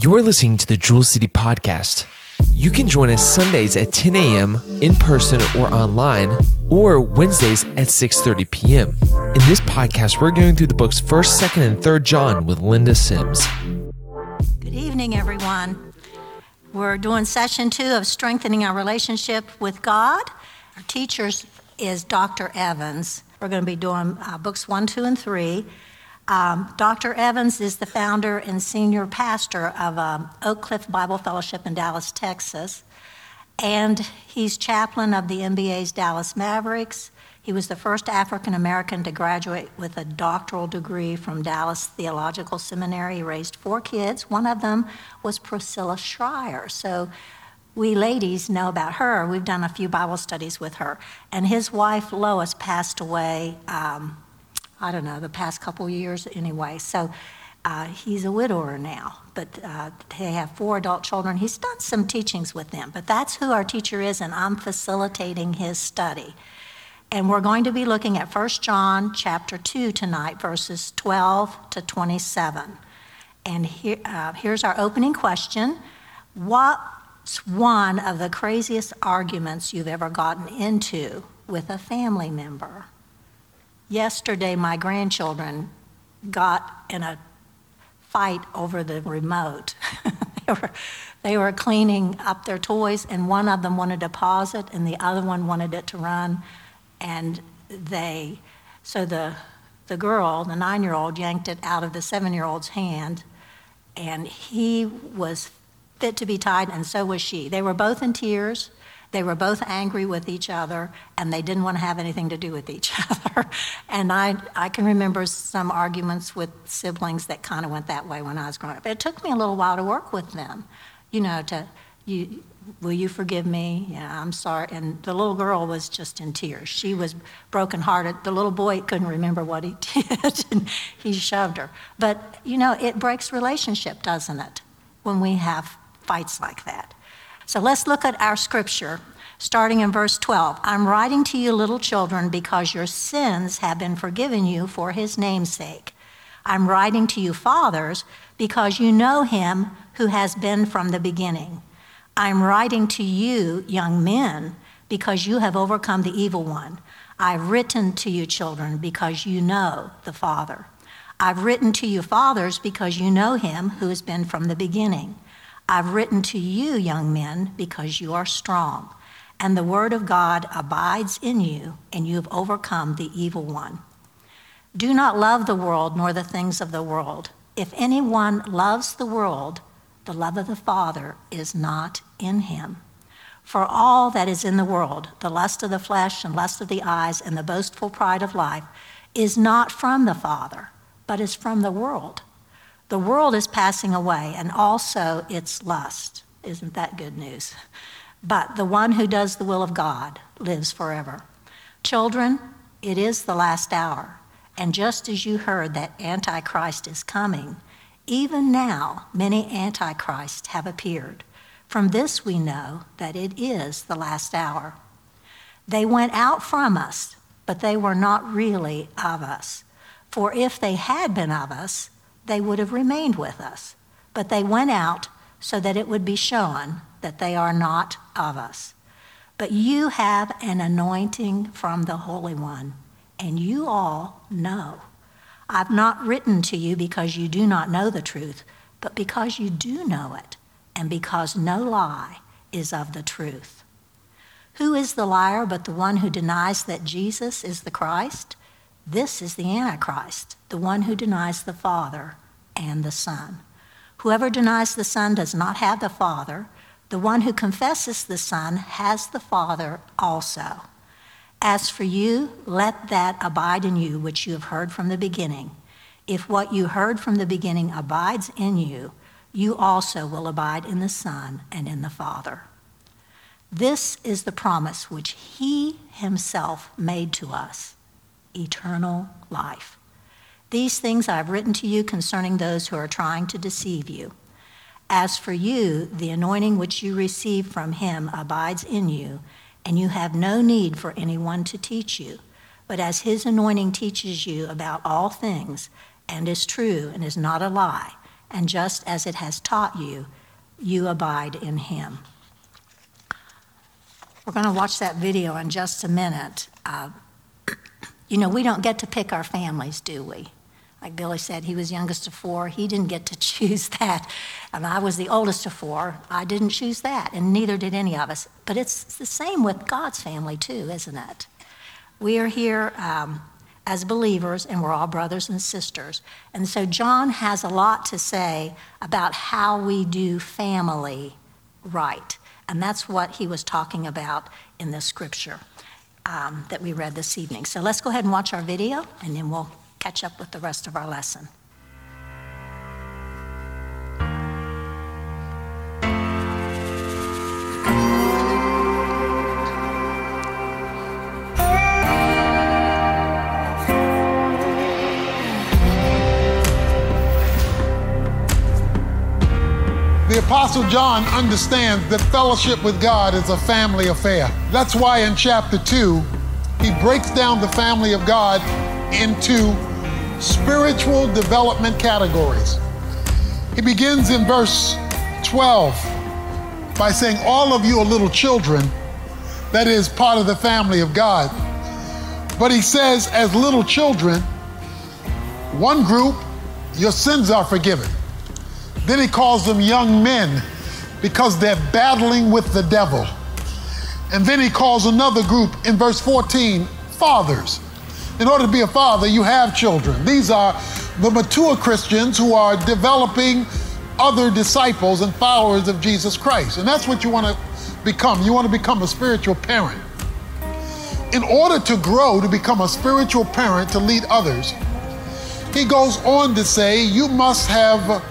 You're listening to the Jewel City Podcast. You can join us Sundays at 10 a.m. in person or online, or Wednesdays at 6:30 p.m. In this podcast, we're going through the books 1st, 2nd, and 3rd John with Linda Sims. Good evening, everyone. We're doing session two of strengthening our relationship with God. Our teacher is Dr. Evans. We're going to be doing uh, books one, two, and three. Um, Dr. Evans is the founder and senior pastor of um, Oak Cliff Bible Fellowship in Dallas, Texas. And he's chaplain of the NBA's Dallas Mavericks. He was the first African American to graduate with a doctoral degree from Dallas Theological Seminary. He raised four kids. One of them was Priscilla Shirer. So we ladies know about her. We've done a few Bible studies with her. And his wife, Lois, passed away. Um, I don't know, the past couple years anyway. So uh, he's a widower now, but uh, they have four adult children. He's done some teachings with them, but that's who our teacher is, and I'm facilitating his study. And we're going to be looking at 1 John chapter 2 tonight, verses 12 to 27. And here, uh, here's our opening question What's one of the craziest arguments you've ever gotten into with a family member? Yesterday, my grandchildren got in a fight over the remote. they, were, they were cleaning up their toys, and one of them wanted to pause it, and the other one wanted it to run. And they, so the, the girl, the nine year old, yanked it out of the seven year old's hand, and he was fit to be tied, and so was she. They were both in tears. They were both angry with each other and they didn't want to have anything to do with each other. and I, I can remember some arguments with siblings that kind of went that way when I was growing up. It took me a little while to work with them, you know, to, you, will you forgive me? Yeah, I'm sorry. And the little girl was just in tears. She was brokenhearted. The little boy couldn't remember what he did, and he shoved her. But, you know, it breaks relationship, doesn't it, when we have fights like that? So let's look at our scripture, starting in verse 12. I'm writing to you, little children, because your sins have been forgiven you for his name's sake. I'm writing to you, fathers, because you know him who has been from the beginning. I'm writing to you, young men, because you have overcome the evil one. I've written to you, children, because you know the Father. I've written to you, fathers, because you know him who has been from the beginning. I've written to you, young men, because you are strong, and the word of God abides in you, and you have overcome the evil one. Do not love the world nor the things of the world. If anyone loves the world, the love of the Father is not in him. For all that is in the world, the lust of the flesh and lust of the eyes and the boastful pride of life, is not from the Father, but is from the world. The world is passing away, and also its lust. Isn't that good news? But the one who does the will of God lives forever. Children, it is the last hour. And just as you heard that Antichrist is coming, even now many Antichrists have appeared. From this we know that it is the last hour. They went out from us, but they were not really of us. For if they had been of us, they would have remained with us. But they went out so that it would be shown that they are not of us. But you have an anointing from the Holy One, and you all know. I've not written to you because you do not know the truth, but because you do know it, and because no lie is of the truth. Who is the liar but the one who denies that Jesus is the Christ? This is the Antichrist, the one who denies the Father and the Son. Whoever denies the Son does not have the Father. The one who confesses the Son has the Father also. As for you, let that abide in you which you have heard from the beginning. If what you heard from the beginning abides in you, you also will abide in the Son and in the Father. This is the promise which He Himself made to us eternal life. These things I have written to you concerning those who are trying to deceive you. As for you, the anointing which you receive from him abides in you, and you have no need for anyone to teach you. But as his anointing teaches you about all things, and is true and is not a lie, and just as it has taught you, you abide in him. We're going to watch that video in just a minute. Uh, you know, we don't get to pick our families, do we? Like Billy said, he was youngest of four. He didn't get to choose that. And I was the oldest of four. I didn't choose that, and neither did any of us. But it's the same with God's family, too, isn't it? We are here um, as believers, and we're all brothers and sisters. And so John has a lot to say about how we do family right. And that's what he was talking about in this scripture um, that we read this evening. So let's go ahead and watch our video, and then we'll catch up with the rest of our lesson. The Apostle John understands that fellowship with God is a family affair. That's why in chapter 2, he breaks down the family of God into spiritual development categories. He begins in verse 12 by saying, All of you are little children, that is part of the family of God. But he says, as little children, one group, your sins are forgiven. Then he calls them young men because they're battling with the devil. And then he calls another group in verse 14 fathers in order to be a father, you have children. These are the mature Christians who are developing other disciples and followers of Jesus Christ. And that's what you want to become. You want to become a spiritual parent. In order to grow to become a spiritual parent to lead others, he goes on to say, you must have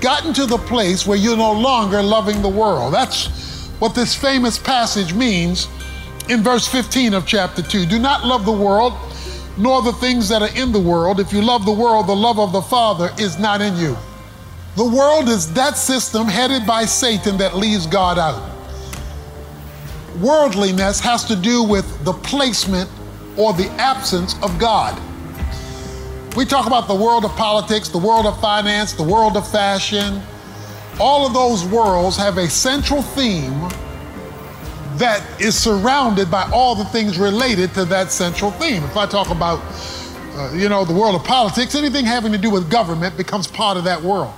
gotten to the place where you're no longer loving the world. That's what this famous passage means in verse 15 of chapter 2. Do not love the world nor the things that are in the world. If you love the world, the love of the Father is not in you. The world is that system headed by Satan that leaves God out. Worldliness has to do with the placement or the absence of God. We talk about the world of politics, the world of finance, the world of fashion. All of those worlds have a central theme that is surrounded by all the things related to that central theme. If I talk about, uh, you know, the world of politics, anything having to do with government becomes part of that world.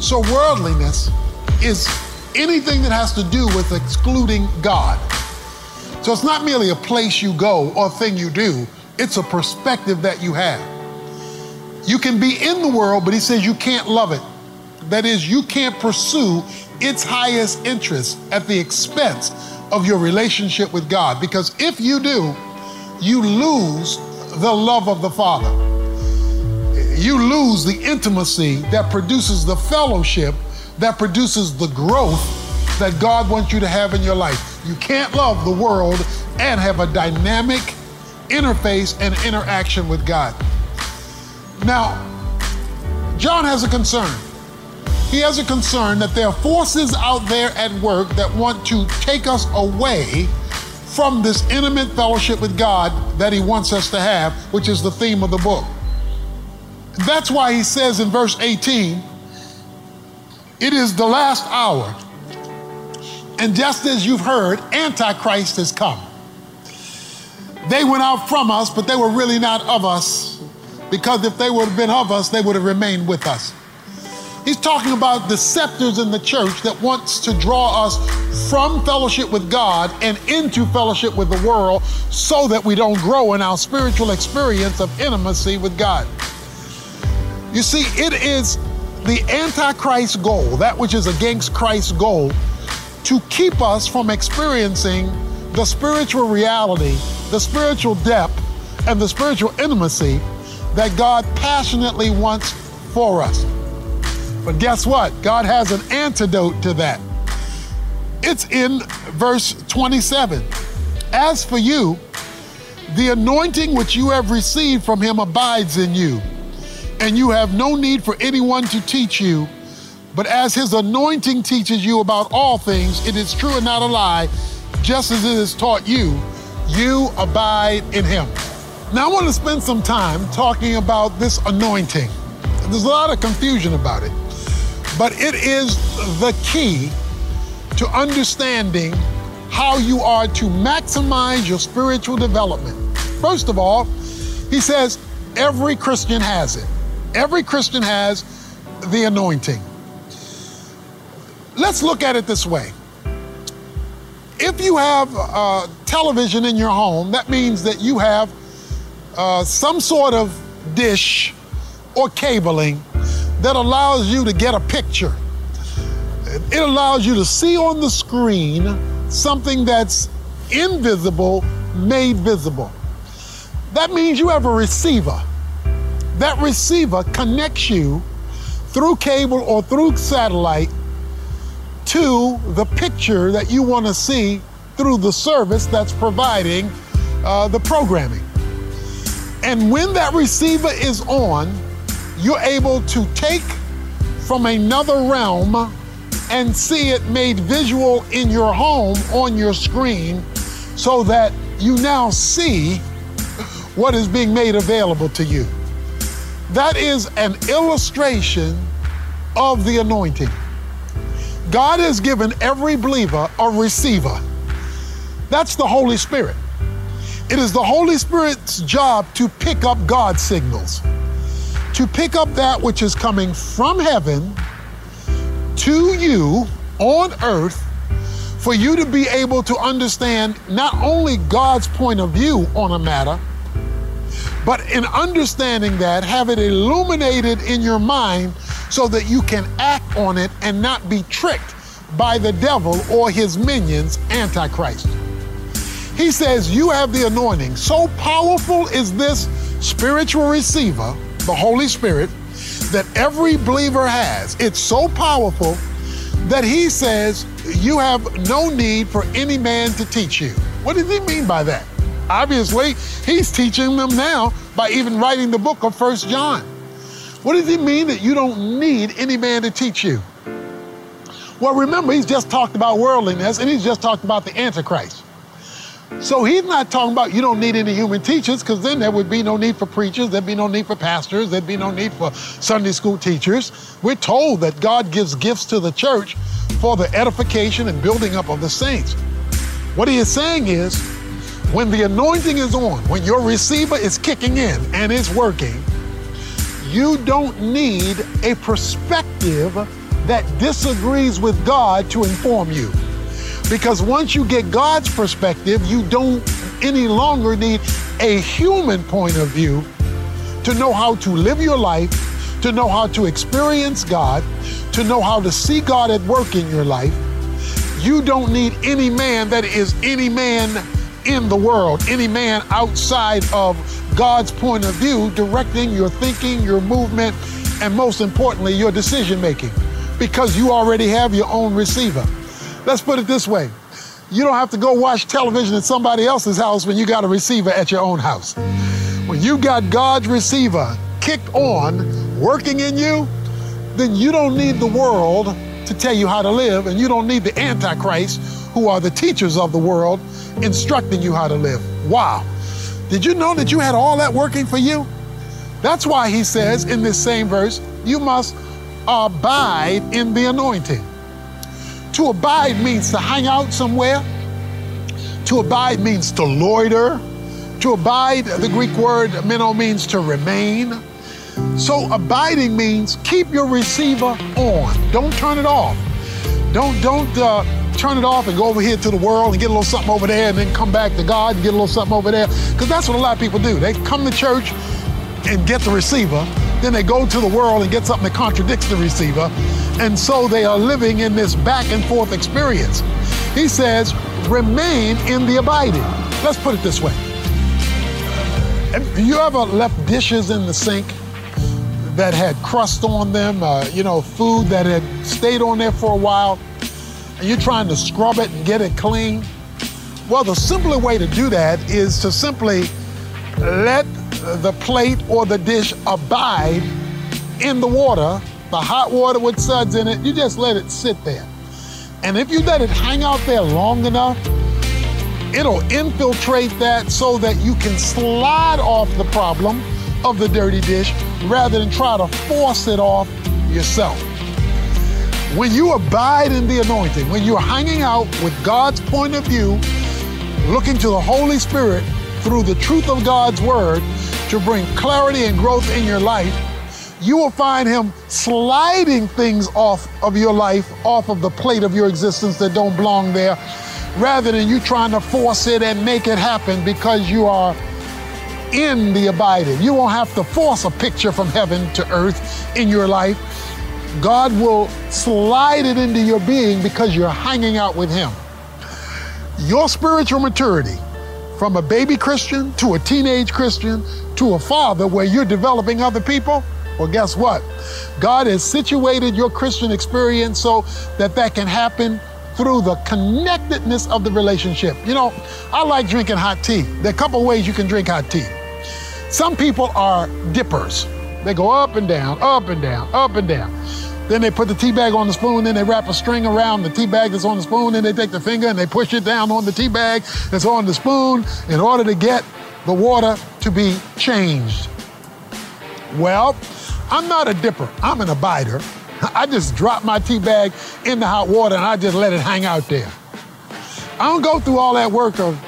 So worldliness is anything that has to do with excluding God. So it's not merely a place you go or a thing you do, it's a perspective that you have. You can be in the world, but he says you can't love it. That is, you can't pursue its highest interest at the expense of your relationship with God. Because if you do, you lose the love of the Father. You lose the intimacy that produces the fellowship that produces the growth that God wants you to have in your life. You can't love the world and have a dynamic interface and interaction with God. Now, John has a concern he has a concern that there are forces out there at work that want to take us away from this intimate fellowship with God that he wants us to have, which is the theme of the book. That's why he says in verse 18, it is the last hour. And just as you've heard, Antichrist has come. They went out from us, but they were really not of us, because if they would have been of us, they would have remained with us. He's talking about deceptors in the church that wants to draw us from fellowship with God and into fellowship with the world so that we don't grow in our spiritual experience of intimacy with God. You see, it is the Antichrist goal, that which is against Christ's goal, to keep us from experiencing the spiritual reality, the spiritual depth, and the spiritual intimacy that God passionately wants for us. But guess what? God has an antidote to that. It's in verse 27. As for you, the anointing which you have received from him abides in you, and you have no need for anyone to teach you. But as his anointing teaches you about all things, it is true and not a lie, just as it has taught you, you abide in him. Now, I want to spend some time talking about this anointing. There's a lot of confusion about it. But it is the key to understanding how you are to maximize your spiritual development. First of all, he says every Christian has it. Every Christian has the anointing. Let's look at it this way. If you have uh, television in your home, that means that you have uh, some sort of dish or cabling that allows you to get a picture. It allows you to see on the screen something that's invisible made visible. That means you have a receiver. That receiver connects you through cable or through satellite to the picture that you want to see through the service that's providing uh, the programming. And when that receiver is on, you're able to take from another realm and see it made visual in your home on your screen so that you now see what is being made available to you. That is an illustration of the anointing. God has given every believer a receiver. That's the Holy Spirit. It is the Holy Spirit's job to pick up God's signals, to pick up that which is coming from heaven to you on earth for you to be able to understand not only God's point of view on a matter, but in understanding that, have it illuminated in your mind so that you can act on it and not be tricked by the devil or his minions, Antichrist. He says, You have the anointing. So powerful is this spiritual receiver, the Holy Spirit, that every believer has. It's so powerful that he says, You have no need for any man to teach you. What does he mean by that? Obviously, he's teaching them now by even writing the book of First John. What does he mean that you don't need any man to teach you? Well, remember, he's just talked about worldliness and he's just talked about the Antichrist. So he's not talking about you don't need any human teachers because then there would be no need for preachers, there'd be no need for pastors, there'd be no need for Sunday school teachers. We're told that God gives gifts to the church for the edification and building up of the saints. What he is saying is, when the anointing is on, when your receiver is kicking in and it's working, you don't need a perspective that disagrees with God to inform you. Because once you get God's perspective, you don't any longer need a human point of view to know how to live your life, to know how to experience God, to know how to see God at work in your life. You don't need any man that is any man in the world, any man outside of God's point of view, directing your thinking, your movement, and most importantly, your decision making, because you already have your own receiver. Let's put it this way you don't have to go watch television at somebody else's house when you got a receiver at your own house. When you got God's receiver kicked on, working in you, then you don't need the world to tell you how to live, and you don't need the Antichrist, who are the teachers of the world, instructing you how to live. Wow. Did you know that you had all that working for you? That's why he says in this same verse, you must abide in the anointing. To abide means to hang out somewhere. To abide means to loiter. To abide, the Greek word meno means to remain. So abiding means keep your receiver on. Don't turn it off. Don't don't uh, turn it off and go over here to the world and get a little something over there and then come back to God and get a little something over there. Because that's what a lot of people do. They come to church and get the receiver, then they go to the world and get something that contradicts the receiver. And so they are living in this back and forth experience. He says, remain in the abiding. Let's put it this way. Have you ever left dishes in the sink that had crust on them, uh, you know, food that had stayed on there for a while, and you're trying to scrub it and get it clean? Well, the simpler way to do that is to simply let the plate or the dish abide in the water, the hot water with suds in it. You just let it sit there. And if you let it hang out there long enough, it'll infiltrate that so that you can slide off the problem of the dirty dish rather than try to force it off yourself. When you abide in the anointing, when you're hanging out with God's point of view, looking to the Holy Spirit through the truth of God's word to bring clarity and growth in your life, you will find Him sliding things off of your life, off of the plate of your existence that don't belong there, rather than you trying to force it and make it happen because you are in the abiding. You won't have to force a picture from heaven to earth in your life. God will slide it into your being because you're hanging out with Him. Your spiritual maturity from a baby Christian to a teenage Christian to a father where you're developing other people, well, guess what? God has situated your Christian experience so that that can happen through the connectedness of the relationship. You know, I like drinking hot tea. There are a couple ways you can drink hot tea. Some people are dippers. They go up and down, up and down, up and down. Then they put the tea bag on the spoon, then they wrap a string around the tea bag that's on the spoon, then they take the finger and they push it down on the tea bag that's on the spoon in order to get the water to be changed. Well, I'm not a dipper, I'm an abider. I just drop my tea bag in the hot water and I just let it hang out there. I don't go through all that work of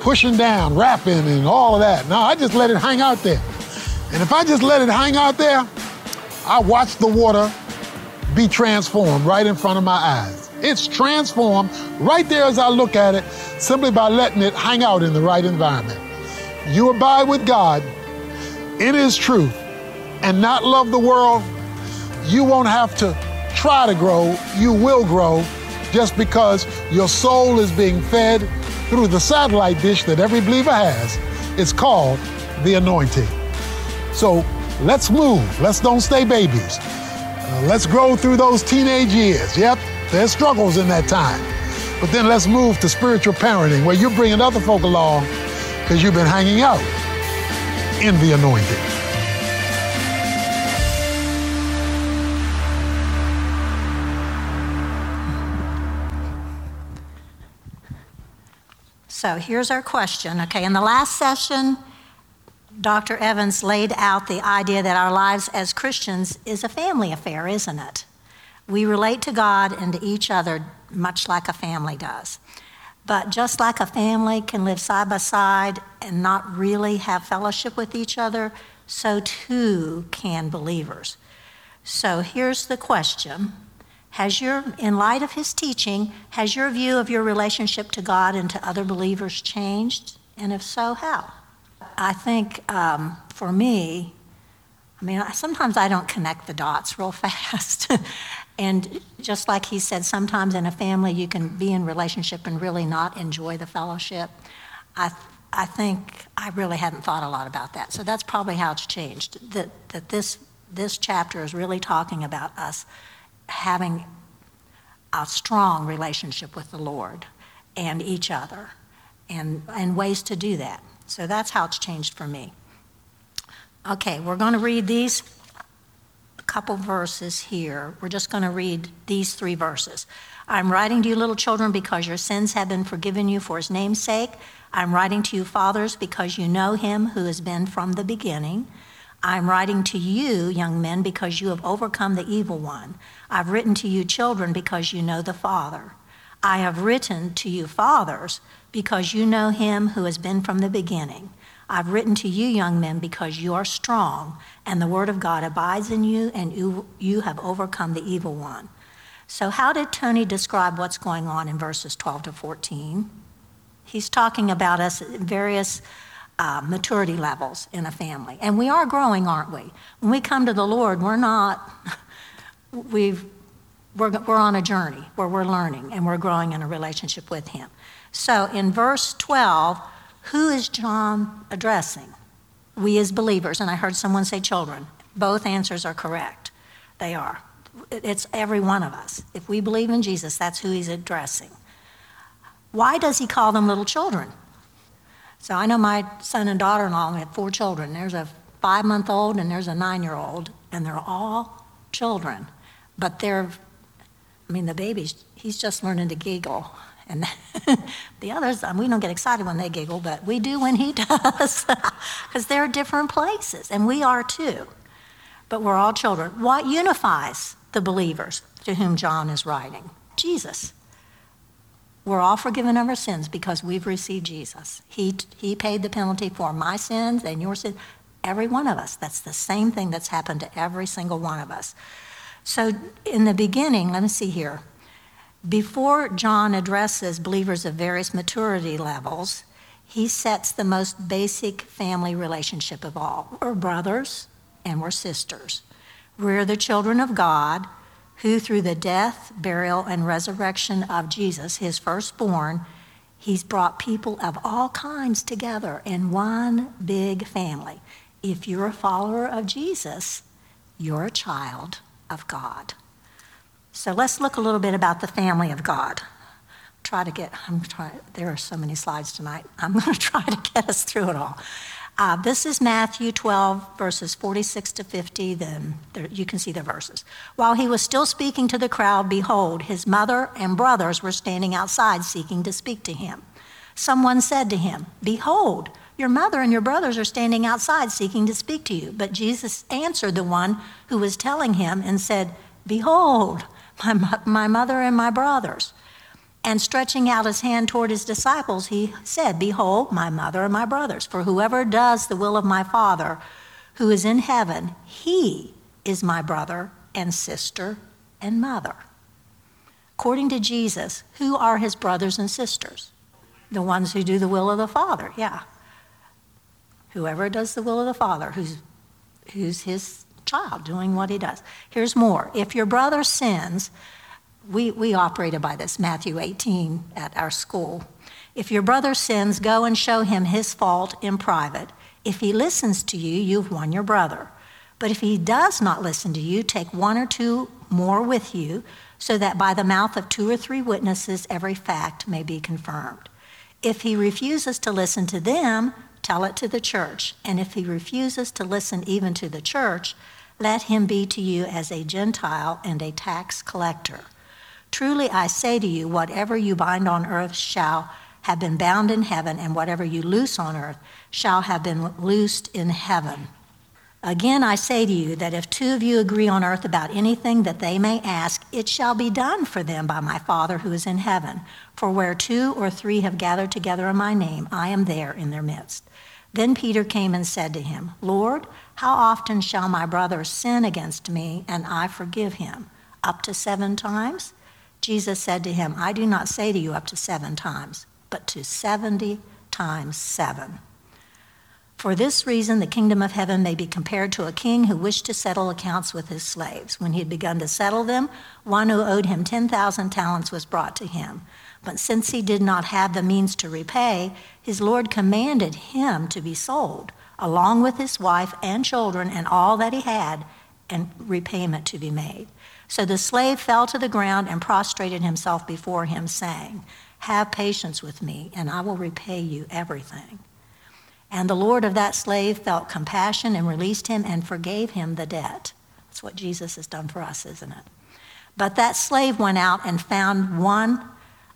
pushing down, wrapping, and all of that. No, I just let it hang out there. And if I just let it hang out there, I watch the water be transformed right in front of my eyes. It's transformed right there as I look at it simply by letting it hang out in the right environment. You abide with God in His truth and not love the world, you won't have to try to grow. You will grow just because your soul is being fed through the satellite dish that every believer has. It's called the anointing. So let's move. Let's don't stay babies. Uh, let's grow through those teenage years. Yep, there's struggles in that time. But then let's move to spiritual parenting where you're bringing other folk along because you've been hanging out in the anointing. So here's our question. Okay, in the last session, Dr. Evans laid out the idea that our lives as Christians is a family affair, isn't it? We relate to God and to each other much like a family does. But just like a family can live side by side and not really have fellowship with each other, so too can believers. So here's the question Has your, in light of his teaching, has your view of your relationship to God and to other believers changed? And if so, how? I think um, for me, I mean, sometimes I don't connect the dots real fast. and just like he said, sometimes in a family you can be in relationship and really not enjoy the fellowship. I, I think I really hadn't thought a lot about that. So that's probably how it's changed. That, that this, this chapter is really talking about us having a strong relationship with the Lord and each other and, and ways to do that. So that's how it's changed for me. Okay, we're going to read these couple verses here. We're just going to read these three verses. I'm writing to you, little children, because your sins have been forgiven you for his name's sake. I'm writing to you, fathers, because you know him who has been from the beginning. I'm writing to you, young men, because you have overcome the evil one. I've written to you, children, because you know the Father. I have written to you, fathers, because you know him who has been from the beginning. I've written to you, young men, because you are strong, and the word of God abides in you, and you, you have overcome the evil one. So, how did Tony describe what's going on in verses 12 to 14? He's talking about us at various uh, maturity levels in a family. And we are growing, aren't we? When we come to the Lord, we're not, we've, we're, we're on a journey where we're learning and we're growing in a relationship with Him. So in verse 12, who is John addressing? We as believers, and I heard someone say children. Both answers are correct. They are. It's every one of us. If we believe in Jesus, that's who he's addressing. Why does he call them little children? So I know my son and daughter in law have four children. There's a five month old and there's a nine year old, and they're all children. But they're, I mean, the baby's, he's just learning to giggle. And the others, we don't get excited when they giggle, but we do when he does, because they're different places, and we are too. But we're all children. What unifies the believers? to whom John is writing? Jesus. We're all forgiven of our sins because we've received Jesus. He, he paid the penalty for my sins and your sins. Every one of us. That's the same thing that's happened to every single one of us. So, in the beginning, let me see here. Before John addresses believers of various maturity levels, he sets the most basic family relationship of all. We're brothers and we're sisters. We're the children of God who, through the death, burial, and resurrection of Jesus, his firstborn, he's brought people of all kinds together in one big family. If you're a follower of Jesus, you're a child of God. So let's look a little bit about the family of God. Try to get, I'm trying, there are so many slides tonight. I'm going to try to get us through it all. Uh, this is Matthew 12, verses 46 to 50. Then there, you can see the verses. While he was still speaking to the crowd, behold, his mother and brothers were standing outside seeking to speak to him. Someone said to him, Behold, your mother and your brothers are standing outside seeking to speak to you. But Jesus answered the one who was telling him and said, Behold, my, my mother and my brothers. And stretching out his hand toward his disciples, he said, Behold, my mother and my brothers. For whoever does the will of my Father who is in heaven, he is my brother and sister and mother. According to Jesus, who are his brothers and sisters? The ones who do the will of the Father, yeah. Whoever does the will of the Father, who's, who's his child, doing what he does. Here's more. If your brother sins, we, we operated by this, Matthew 18 at our school. If your brother sins, go and show him his fault in private. If he listens to you, you've won your brother. But if he does not listen to you, take one or two more with you, so that by the mouth of two or three witnesses every fact may be confirmed. If he refuses to listen to them, tell it to the church. And if he refuses to listen even to the church, let him be to you as a Gentile and a tax collector. Truly I say to you, whatever you bind on earth shall have been bound in heaven, and whatever you loose on earth shall have been loosed in heaven. Again, I say to you that if two of you agree on earth about anything that they may ask, it shall be done for them by my Father who is in heaven. For where two or three have gathered together in my name, I am there in their midst. Then Peter came and said to him, Lord, how often shall my brother sin against me and I forgive him? Up to seven times? Jesus said to him, I do not say to you up to seven times, but to 70 times seven. For this reason, the kingdom of heaven may be compared to a king who wished to settle accounts with his slaves. When he had begun to settle them, one who owed him 10,000 talents was brought to him. But since he did not have the means to repay, his Lord commanded him to be sold, along with his wife and children and all that he had, and repayment to be made. So the slave fell to the ground and prostrated himself before him, saying, Have patience with me, and I will repay you everything. And the Lord of that slave felt compassion and released him and forgave him the debt. That's what Jesus has done for us, isn't it? But that slave went out and found one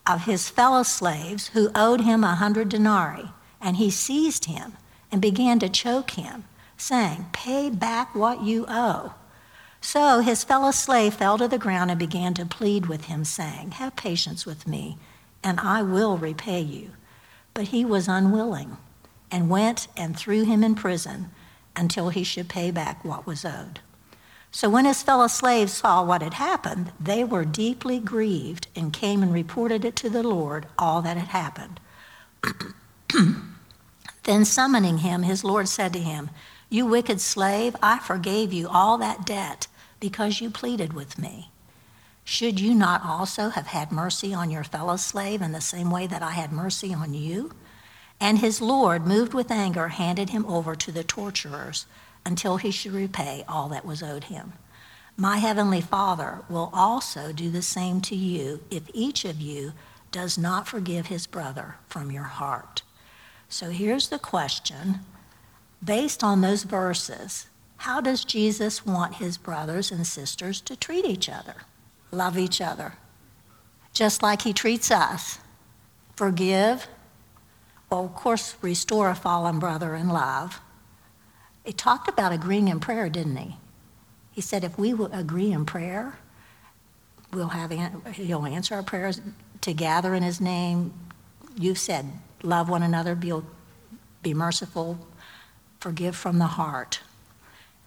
of his fellow slaves who owed him a hundred denarii, and he seized him and began to choke him, saying, Pay back what you owe. So his fellow slave fell to the ground and began to plead with him, saying, Have patience with me, and I will repay you. But he was unwilling, and went and threw him in prison until he should pay back what was owed. So when his fellow slaves saw what had happened, they were deeply grieved and came and reported it to the Lord, all that had happened. then summoning him, his Lord said to him, You wicked slave, I forgave you all that debt because you pleaded with me. Should you not also have had mercy on your fellow slave in the same way that I had mercy on you? And his Lord, moved with anger, handed him over to the torturers until he should repay all that was owed him. My heavenly Father will also do the same to you if each of you does not forgive his brother from your heart. So here's the question based on those verses how does Jesus want his brothers and sisters to treat each other? Love each other, just like he treats us. Forgive, well, of course, restore a fallen brother in love. He talked about agreeing in prayer, didn't he? He said if we agree in prayer, we'll have, he'll answer our prayers to gather in his name. You've said, love one another, be, be merciful, forgive from the heart.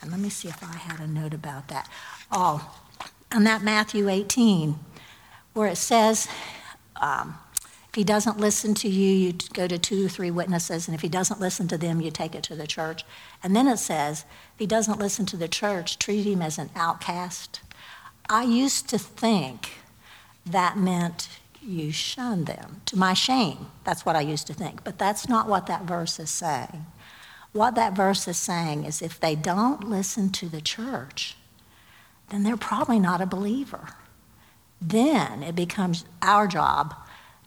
And let me see if I had a note about that. Oh, and that Matthew 18, where it says, um, if he doesn't listen to you, you go to two or three witnesses, and if he doesn't listen to them, you take it to the church. And then it says, if he doesn't listen to the church, treat him as an outcast. I used to think that meant you shun them. To my shame, that's what I used to think. But that's not what that verse is saying. What that verse is saying is if they don't listen to the church, then they're probably not a believer. Then it becomes our job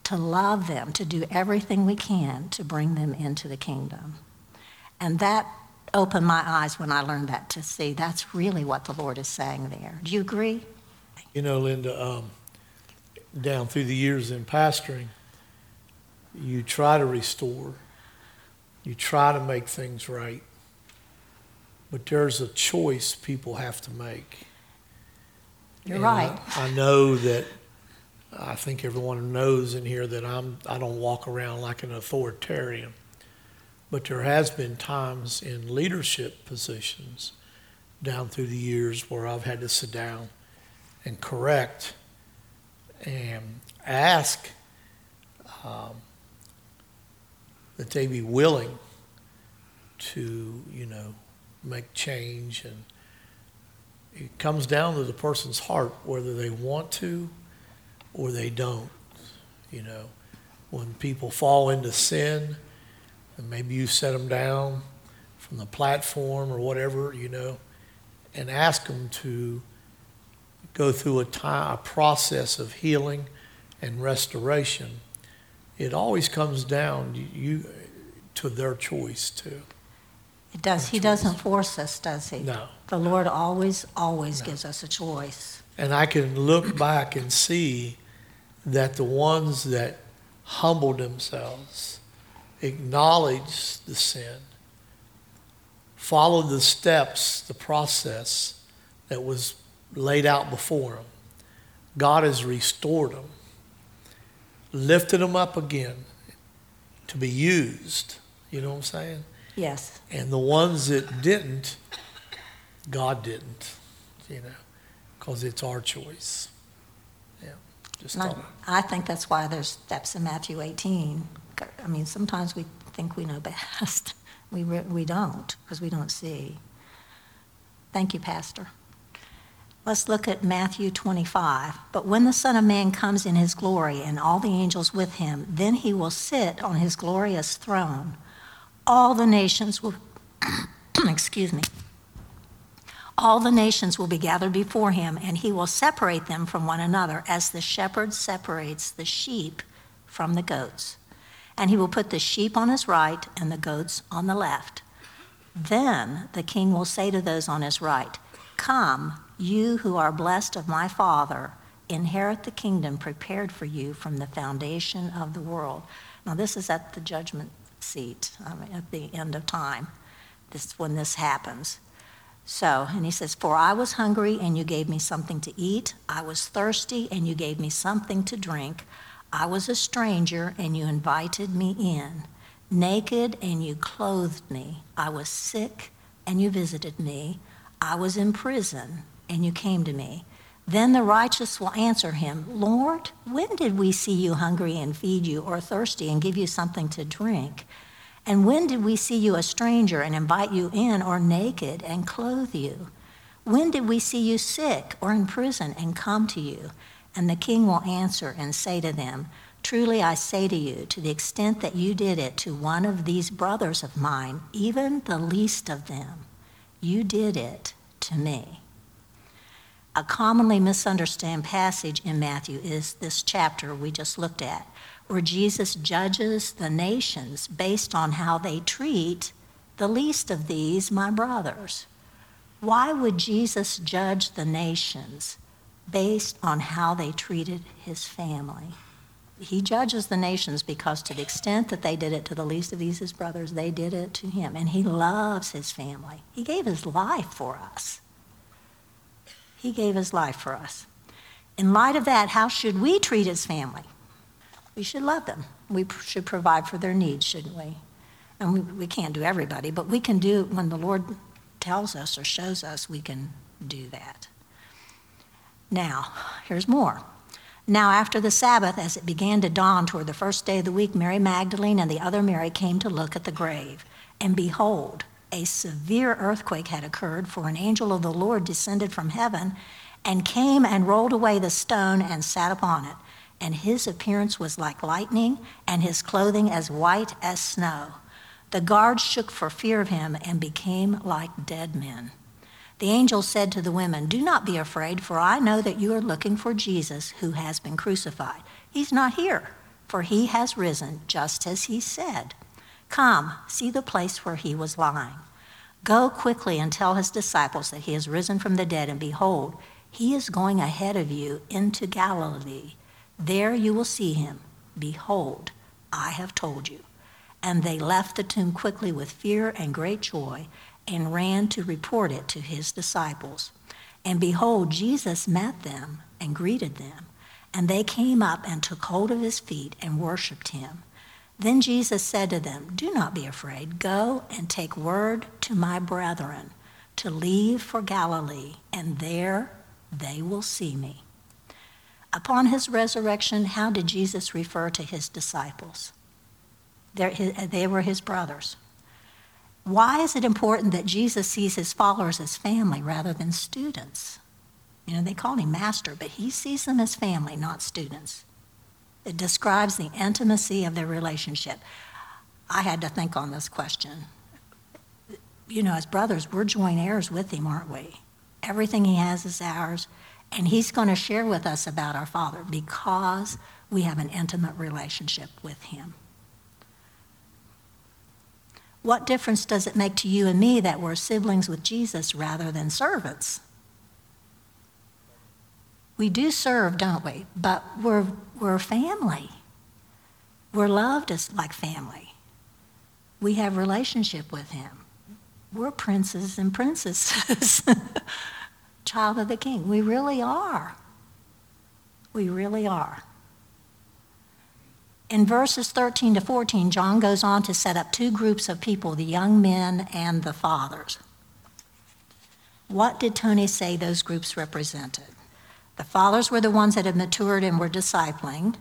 to love them, to do everything we can to bring them into the kingdom. And that opened my eyes when I learned that to see that's really what the Lord is saying there. Do you agree? You know, Linda, um, down through the years in pastoring, you try to restore, you try to make things right, but there's a choice people have to make. You're and right. I, I know that I think everyone knows in here that I'm I don't walk around like an authoritarian. But there has been times in leadership positions down through the years where I've had to sit down and correct and ask um, that they be willing to, you know, make change. And it comes down to the person's heart whether they want to or they don't. You know, when people fall into sin, and maybe you set them down from the platform or whatever, you know, and ask them to go through a, time, a process of healing and restoration. It always comes down you, to their choice too. It does. He doesn't force us, does he? No. The Lord always, always no. gives us a choice. And I can look back and see that the ones that humbled themselves, acknowledged the sin, followed the steps, the process that was laid out before them, God has restored them, lifted them up again to be used. You know what I'm saying? Yes. And the ones that didn't, God didn't, you know, because it's our choice. Just I, I think that's why there's steps in Matthew 18. I mean, sometimes we think we know best. We, we don't, because we don't see. Thank you, Pastor. Let's look at Matthew 25. But when the Son of Man comes in his glory and all the angels with him, then he will sit on his glorious throne. All the nations will, excuse me, all the nations will be gathered before him, and he will separate them from one another, as the shepherd separates the sheep from the goats. And he will put the sheep on his right and the goats on the left. Then the king will say to those on his right, Come, you who are blessed of my Father, inherit the kingdom prepared for you from the foundation of the world. Now, this is at the judgment seat, I mean, at the end of time. This when this happens. So, and he says, For I was hungry, and you gave me something to eat. I was thirsty, and you gave me something to drink. I was a stranger, and you invited me in. Naked, and you clothed me. I was sick, and you visited me. I was in prison, and you came to me. Then the righteous will answer him, Lord, when did we see you hungry and feed you, or thirsty and give you something to drink? And when did we see you a stranger and invite you in, or naked and clothe you? When did we see you sick or in prison and come to you? And the king will answer and say to them, Truly I say to you, to the extent that you did it to one of these brothers of mine, even the least of them, you did it to me. A commonly misunderstood passage in Matthew is this chapter we just looked at where Jesus judges the nations based on how they treat the least of these, my brothers. Why would Jesus judge the nations based on how they treated his family? He judges the nations because, to the extent that they did it to the least of these, his brothers, they did it to him. And he loves his family. He gave his life for us. He gave his life for us. In light of that, how should we treat his family? We should love them. We should provide for their needs, shouldn't we? And we, we can't do everybody, but we can do when the Lord tells us or shows us, we can do that. Now, here's more. Now, after the Sabbath, as it began to dawn toward the first day of the week, Mary Magdalene and the other Mary came to look at the grave. And behold, a severe earthquake had occurred, for an angel of the Lord descended from heaven and came and rolled away the stone and sat upon it. And his appearance was like lightning, and his clothing as white as snow. The guards shook for fear of him and became like dead men. The angel said to the women, Do not be afraid, for I know that you are looking for Jesus who has been crucified. He's not here, for he has risen, just as he said. Come, see the place where he was lying. Go quickly and tell his disciples that he has risen from the dead, and behold, he is going ahead of you into Galilee. There you will see him. Behold, I have told you. And they left the tomb quickly with fear and great joy, and ran to report it to his disciples. And behold, Jesus met them and greeted them. And they came up and took hold of his feet and worshipped him. Then Jesus said to them, Do not be afraid. Go and take word to my brethren to leave for Galilee, and there they will see me. Upon his resurrection, how did Jesus refer to his disciples? They were his brothers. Why is it important that Jesus sees his followers as family rather than students? You know, they call him master, but he sees them as family, not students. It describes the intimacy of their relationship. I had to think on this question. You know, as brothers, we're joint heirs with him, aren't we? Everything he has is ours, and he's going to share with us about our Father because we have an intimate relationship with him. What difference does it make to you and me that we're siblings with Jesus rather than servants? We do serve, don't we? But we're, we're family. We're loved as like family. We have relationship with him. We're princes and princesses. Child of the king. We really are. We really are. In verses 13 to 14, John goes on to set up two groups of people the young men and the fathers. What did Tony say those groups represented? The fathers were the ones that had matured and were discipling.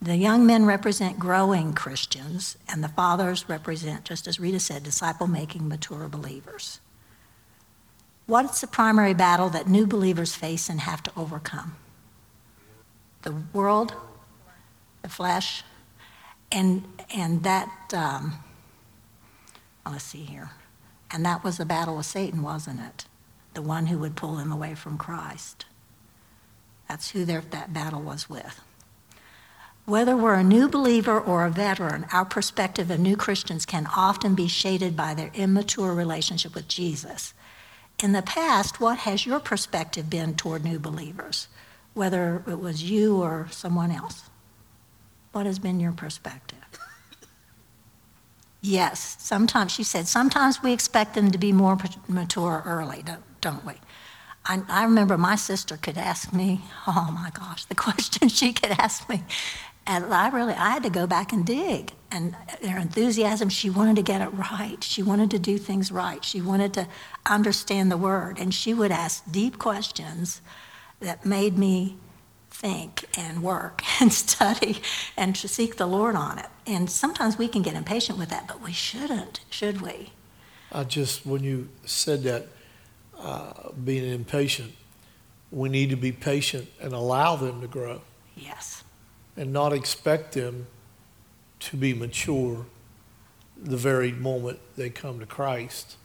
The young men represent growing Christians, and the fathers represent, just as Rita said, disciple making mature believers. What's the primary battle that new believers face and have to overcome? The world, the flesh, and, and that, um, let's see here, and that was the battle with Satan, wasn't it? The one who would pull them away from Christ. That's who that battle was with. Whether we're a new believer or a veteran, our perspective of new Christians can often be shaded by their immature relationship with Jesus. In the past, what has your perspective been toward new believers, whether it was you or someone else? What has been your perspective? Yes, sometimes, she said, sometimes we expect them to be more mature early, don't, don't we? I, I, remember my sister could ask me, oh my gosh, the question she could ask me. And I really, I had to go back and dig. And her enthusiasm, she wanted to get it right. She wanted to do things right. She wanted to understand the word. And she would ask deep questions that made me think and work and study and to seek the Lord on it. And sometimes we can get impatient with that, but we shouldn't, should we? I just, when you said that, uh, being impatient. We need to be patient and allow them to grow. Yes. And not expect them to be mature the very moment they come to Christ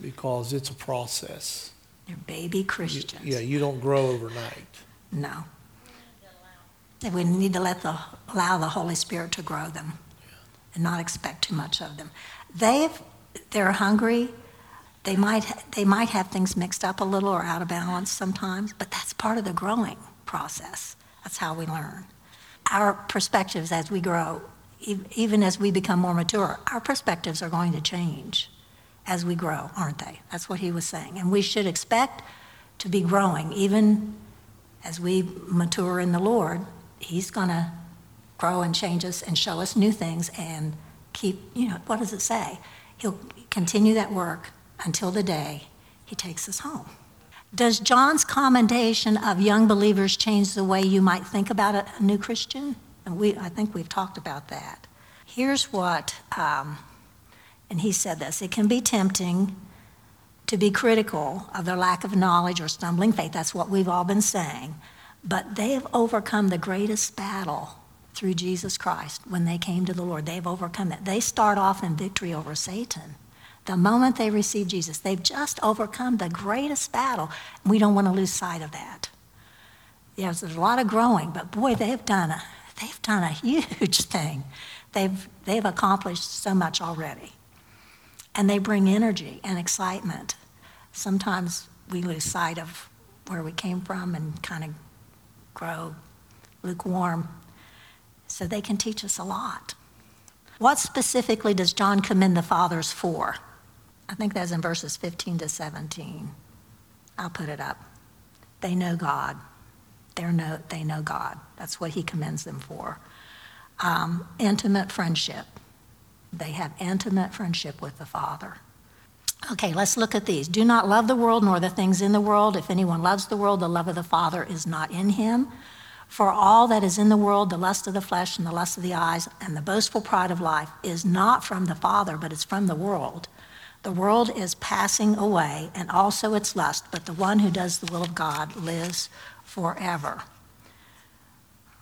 because it's a process. They're baby Christians. You, yeah, you don't grow overnight. No. We need to let the allow the Holy Spirit to grow them and not expect too much of them. They've they're hungry they might, they might have things mixed up a little or out of balance sometimes, but that's part of the growing process. That's how we learn. Our perspectives as we grow, even as we become more mature, our perspectives are going to change as we grow, aren't they? That's what he was saying. And we should expect to be growing. Even as we mature in the Lord, He's going to grow and change us and show us new things and keep, you know, what does it say? He'll continue that work until the day He takes us home. Does John's commendation of young believers change the way you might think about a, new Christian? And we, I think we've talked about that. Here's what, um, and he said this it can be tempting to be critical of their lack of knowledge or stumbling faith. That's what we've all been saying. But they have overcome the greatest battle through Jesus Christ when they came to the Lord. They've overcome it. They start off in victory over Satan. The moment they receive Jesus, they've just overcome the greatest battle. We don't want to lose sight of that. Yes, there's a lot of growing, but boy, they've done a, they've done a huge thing. They've, they've accomplished so much already. And they bring energy and excitement. Sometimes we lose sight of where we came from and kind of grow lukewarm. So they can teach us a lot. What specifically does John commend the fathers for? I think that's in verses 15 to 17. I'll put it up. They know God. They're know, they know God. That's what he commends them for. Um, intimate friendship. They have intimate friendship with the Father. Okay, let's look at these. Do not love the world nor the things in the world. If anyone loves the world, the love of the Father is not in him. For all that is in the world, the lust of the flesh and the lust of the eyes and the boastful pride of life, is not from the Father, but it's from the world. The world is passing away and also its lust, but the one who does the will of God lives forever.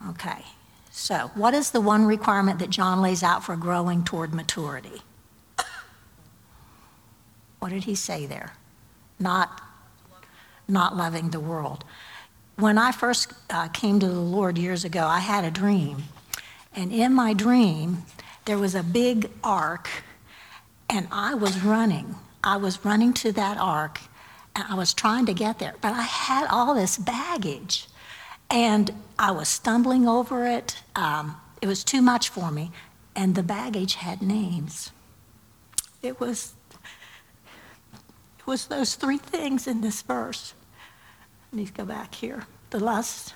Okay, so what is the one requirement that John lays out for growing toward maturity? What did he say there? Not, not loving the world. When I first uh, came to the Lord years ago, I had a dream. And in my dream, there was a big ark and I was running. I was running to that ark and I was trying to get there, but I had all this baggage and I was stumbling over it. Um, it was too much for me, and the baggage had names. It was, it was those three things in this verse. Let me go back here the lust,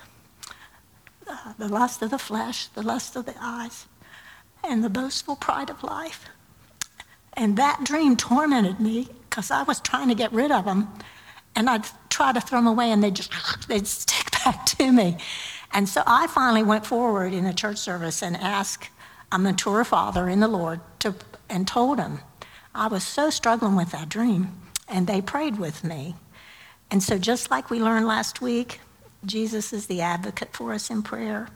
uh, the lust of the flesh, the lust of the eyes, and the boastful pride of life. And that dream tormented me because I was trying to get rid of them. And I'd try to throw them away and they'd just they'd stick back to me. And so I finally went forward in a church service and asked a mature father in the Lord to, and told him I was so struggling with that dream. And they prayed with me. And so, just like we learned last week, Jesus is the advocate for us in prayer.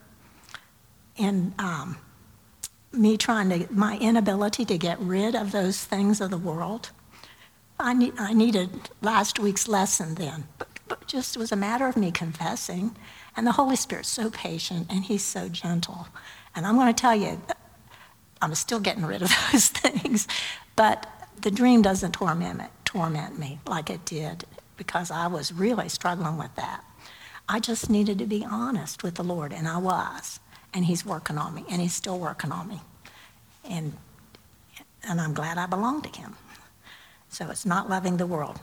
And um, me trying to, my inability to get rid of those things of the world. I, need, I needed last week's lesson then, but, but just was a matter of me confessing. And the Holy Spirit's so patient and He's so gentle. And I'm going to tell you, I'm still getting rid of those things, but the dream doesn't torment, torment me like it did because I was really struggling with that. I just needed to be honest with the Lord, and I was and he's working on me, and he's still working on me. And, and I'm glad I belong to him. So it's not loving the world.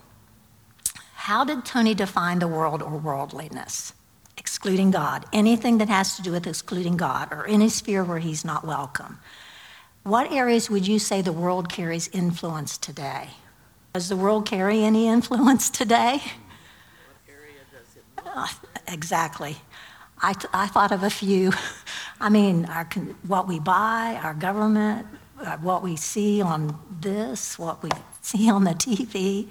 How did Tony define the world or worldliness? Excluding God. Anything that has to do with excluding God or any sphere where he's not welcome. What areas would you say the world carries influence today? Does the world carry any influence today? What area does it uh, exactly. I, th- I thought of a few. I mean, our, what we buy, our government, uh, what we see on this, what we see on the TV,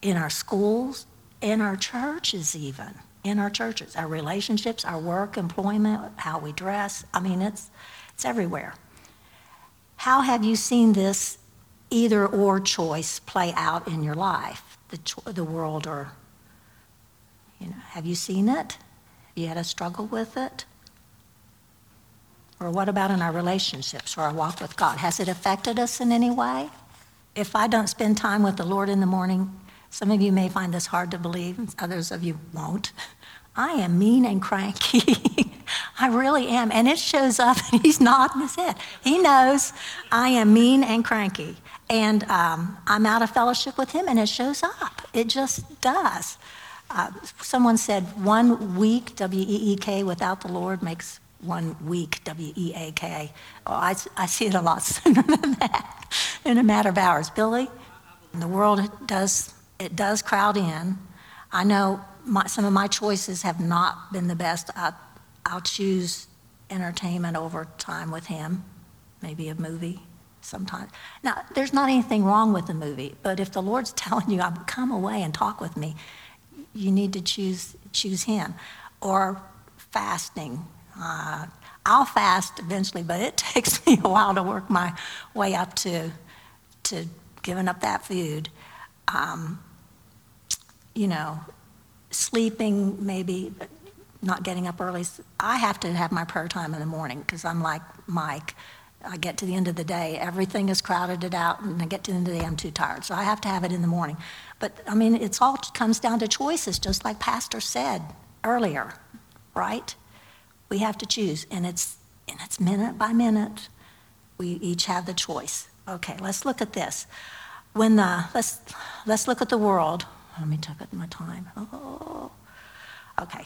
in our schools, in our churches, even in our churches, our relationships, our work, employment, how we dress. I mean, it's, it's everywhere. How have you seen this either or choice play out in your life, the, cho- the world or, you know, have you seen it? You had a struggle with it? Or what about in our relationships or our walk with God? Has it affected us in any way? If I don't spend time with the Lord in the morning, some of you may find this hard to believe, others of you won't. I am mean and cranky. I really am. And it shows up, and he's nodding his head. He knows I am mean and cranky. And um, I'm out of fellowship with him, and it shows up. It just does. Uh, someone said one week, W E E K, without the Lord makes one week, W E A K. Oh, I, I see it a lot sooner than that, in a matter of hours. Billy, the world does, it does crowd in. I know my, some of my choices have not been the best. I, I'll choose entertainment over time with him, maybe a movie sometimes. Now, there's not anything wrong with the movie, but if the Lord's telling you, i come away and talk with me, you need to choose, choose him. Or fasting. Uh, I'll fast eventually, but it takes me a while to work my way up to, to giving up that food. Um, you know, sleeping maybe, not getting up early. I have to have my prayer time in the morning because I'm like Mike. I get to the end of the day, everything is crowded it out, and I get to the end of the day, I'm too tired. So I have to have it in the morning. But I mean, it's all comes down to choices, just like Pastor said earlier, right? We have to choose, and it's and it's minute by minute. We each have the choice. Okay, let's look at this. When the let's let's look at the world. Let me take up my time. Oh, okay.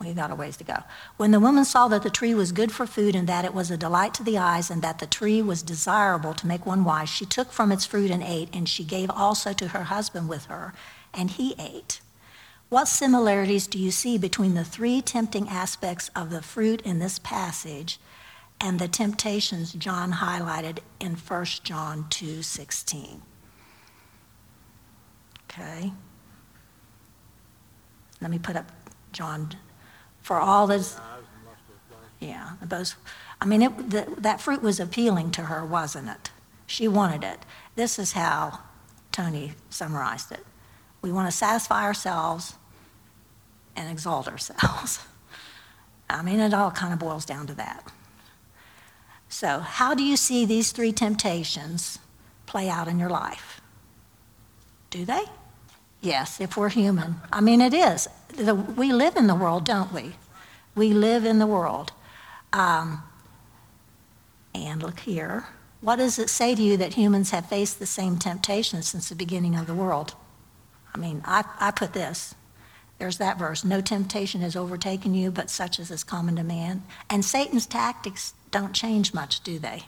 We got a ways to go. When the woman saw that the tree was good for food and that it was a delight to the eyes and that the tree was desirable to make one wise, she took from its fruit and ate, and she gave also to her husband with her, and he ate. What similarities do you see between the three tempting aspects of the fruit in this passage and the temptations John highlighted in 1 John 2:16? Okay. Let me put up John for all this. Yeah, those. I mean, it, the, that fruit was appealing to her, wasn't it? She wanted it. This is how Tony summarized it. We want to satisfy ourselves and exalt ourselves. I mean, it all kind of boils down to that. So, how do you see these three temptations play out in your life? Do they? Yes, if we're human. I mean, it is. The, we live in the world, don't we? We live in the world. Um, and look here. What does it say to you that humans have faced the same temptations since the beginning of the world? I mean, I, I put this. There's that verse. No temptation has overtaken you, but such as is common to man. And Satan's tactics don't change much, do they?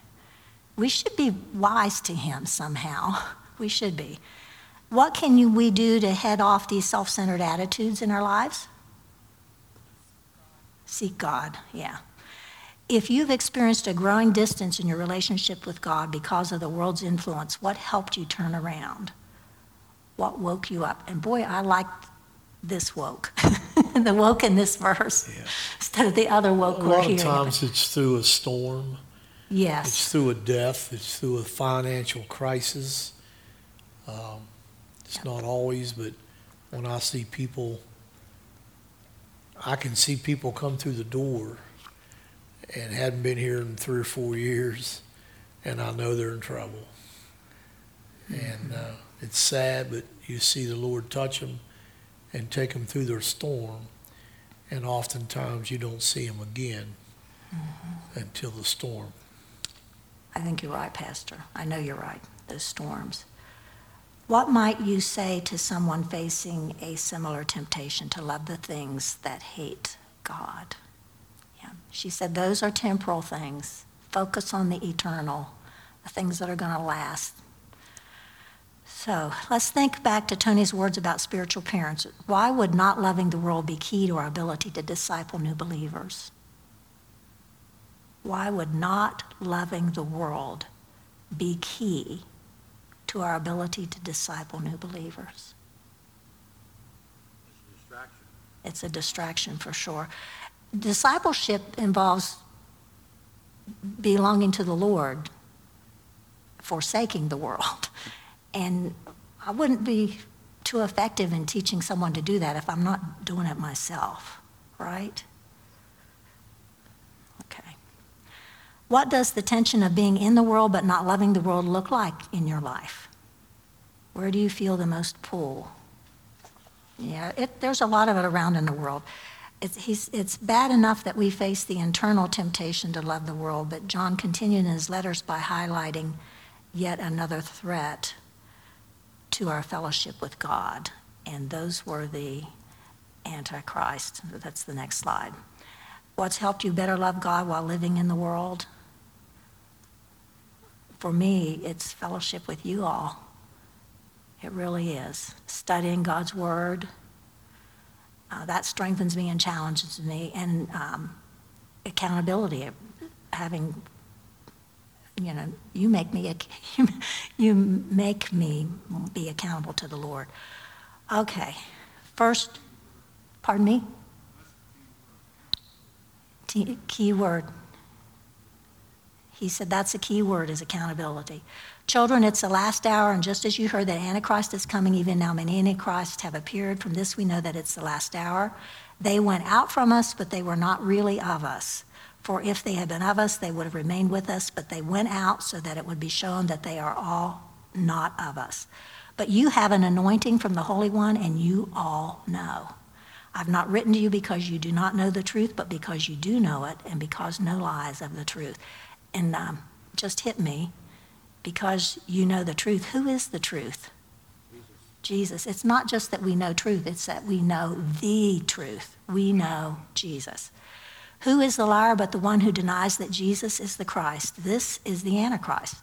We should be wise to him somehow. We should be. What can you, we do to head off these self centered attitudes in our lives? Seek God, yeah. If you've experienced a growing distance in your relationship with God because of the world's influence, what helped you turn around? What woke you up? And boy, I like this woke, the woke in this verse, yeah. instead of the other woke a we're lot of times it's through a storm. Yes. It's through a death. It's through a financial crisis. Um, it's not always, but when I see people, I can see people come through the door and hadn't been here in three or four years, and I know they're in trouble. And uh, it's sad, but you see the Lord touch them and take them through their storm, and oftentimes you don't see them again mm-hmm. until the storm. I think you're right, Pastor. I know you're right. Those storms. What might you say to someone facing a similar temptation to love the things that hate God? Yeah. She said, Those are temporal things. Focus on the eternal, the things that are going to last. So let's think back to Tony's words about spiritual parents. Why would not loving the world be key to our ability to disciple new believers? Why would not loving the world be key to our ability to disciple new believers. It's a distraction. It's a distraction for sure. Discipleship involves belonging to the Lord, forsaking the world. And I wouldn't be too effective in teaching someone to do that if I'm not doing it myself, right? What does the tension of being in the world but not loving the world look like in your life? Where do you feel the most pull? Yeah, it, there's a lot of it around in the world. It's, it's bad enough that we face the internal temptation to love the world, but John continued in his letters by highlighting yet another threat to our fellowship with God and those were the Antichrist. That's the next slide. What's helped you better love God while living in the world? For me, it's fellowship with you all. It really is. Studying God's Word. Uh, that strengthens me and challenges me. And um, accountability, having, you know, you make me, you make me be accountable to the Lord. Okay. First, pardon me? key word. He said that's a key word is accountability. Children, it's the last hour, and just as you heard that Antichrist is coming, even now many Antichrists have appeared. From this, we know that it's the last hour. They went out from us, but they were not really of us. For if they had been of us, they would have remained with us, but they went out so that it would be shown that they are all not of us. But you have an anointing from the Holy One, and you all know. I've not written to you because you do not know the truth, but because you do know it, and because no lies of the truth. And um, just hit me because you know the truth. Who is the truth? Jesus. It's not just that we know truth, it's that we know the truth. We know Jesus. Who is the liar but the one who denies that Jesus is the Christ? This is the Antichrist,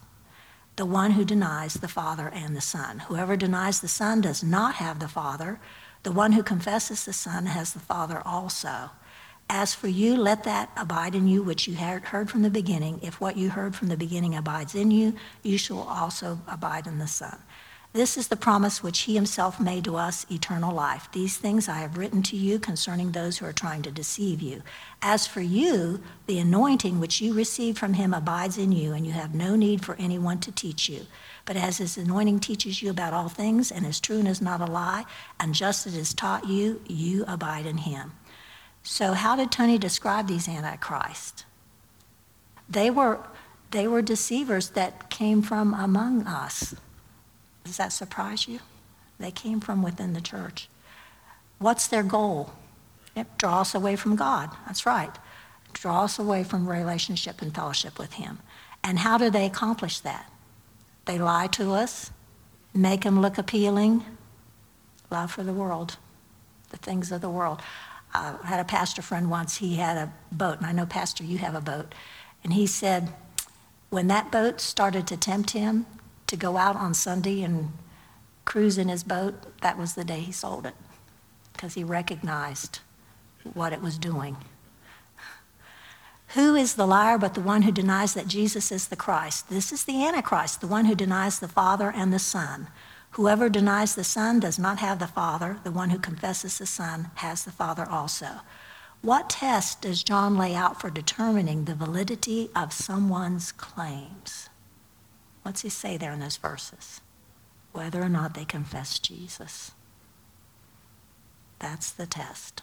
the one who denies the Father and the Son. Whoever denies the Son does not have the Father. The one who confesses the Son has the Father also. As for you, let that abide in you which you heard from the beginning. If what you heard from the beginning abides in you, you shall also abide in the Son. This is the promise which he himself made to us, eternal life. These things I have written to you concerning those who are trying to deceive you. As for you, the anointing which you received from him abides in you, and you have no need for anyone to teach you. But as his anointing teaches you about all things, and is true and is not a lie, and just as it is taught you, you abide in him. So, how did Tony describe these antichrists? They were, they were deceivers that came from among us. Does that surprise you? They came from within the church. What's their goal? It draw us away from God. That's right. Draw us away from relationship and fellowship with Him. And how do they accomplish that? They lie to us, make them look appealing. Love for the world, the things of the world. I had a pastor friend once, he had a boat, and I know, Pastor, you have a boat. And he said, when that boat started to tempt him to go out on Sunday and cruise in his boat, that was the day he sold it because he recognized what it was doing. Who is the liar but the one who denies that Jesus is the Christ? This is the Antichrist, the one who denies the Father and the Son. Whoever denies the Son does not have the Father. The one who confesses the Son has the Father also. What test does John lay out for determining the validity of someone's claims? What's he say there in those verses? Whether or not they confess Jesus. That's the test.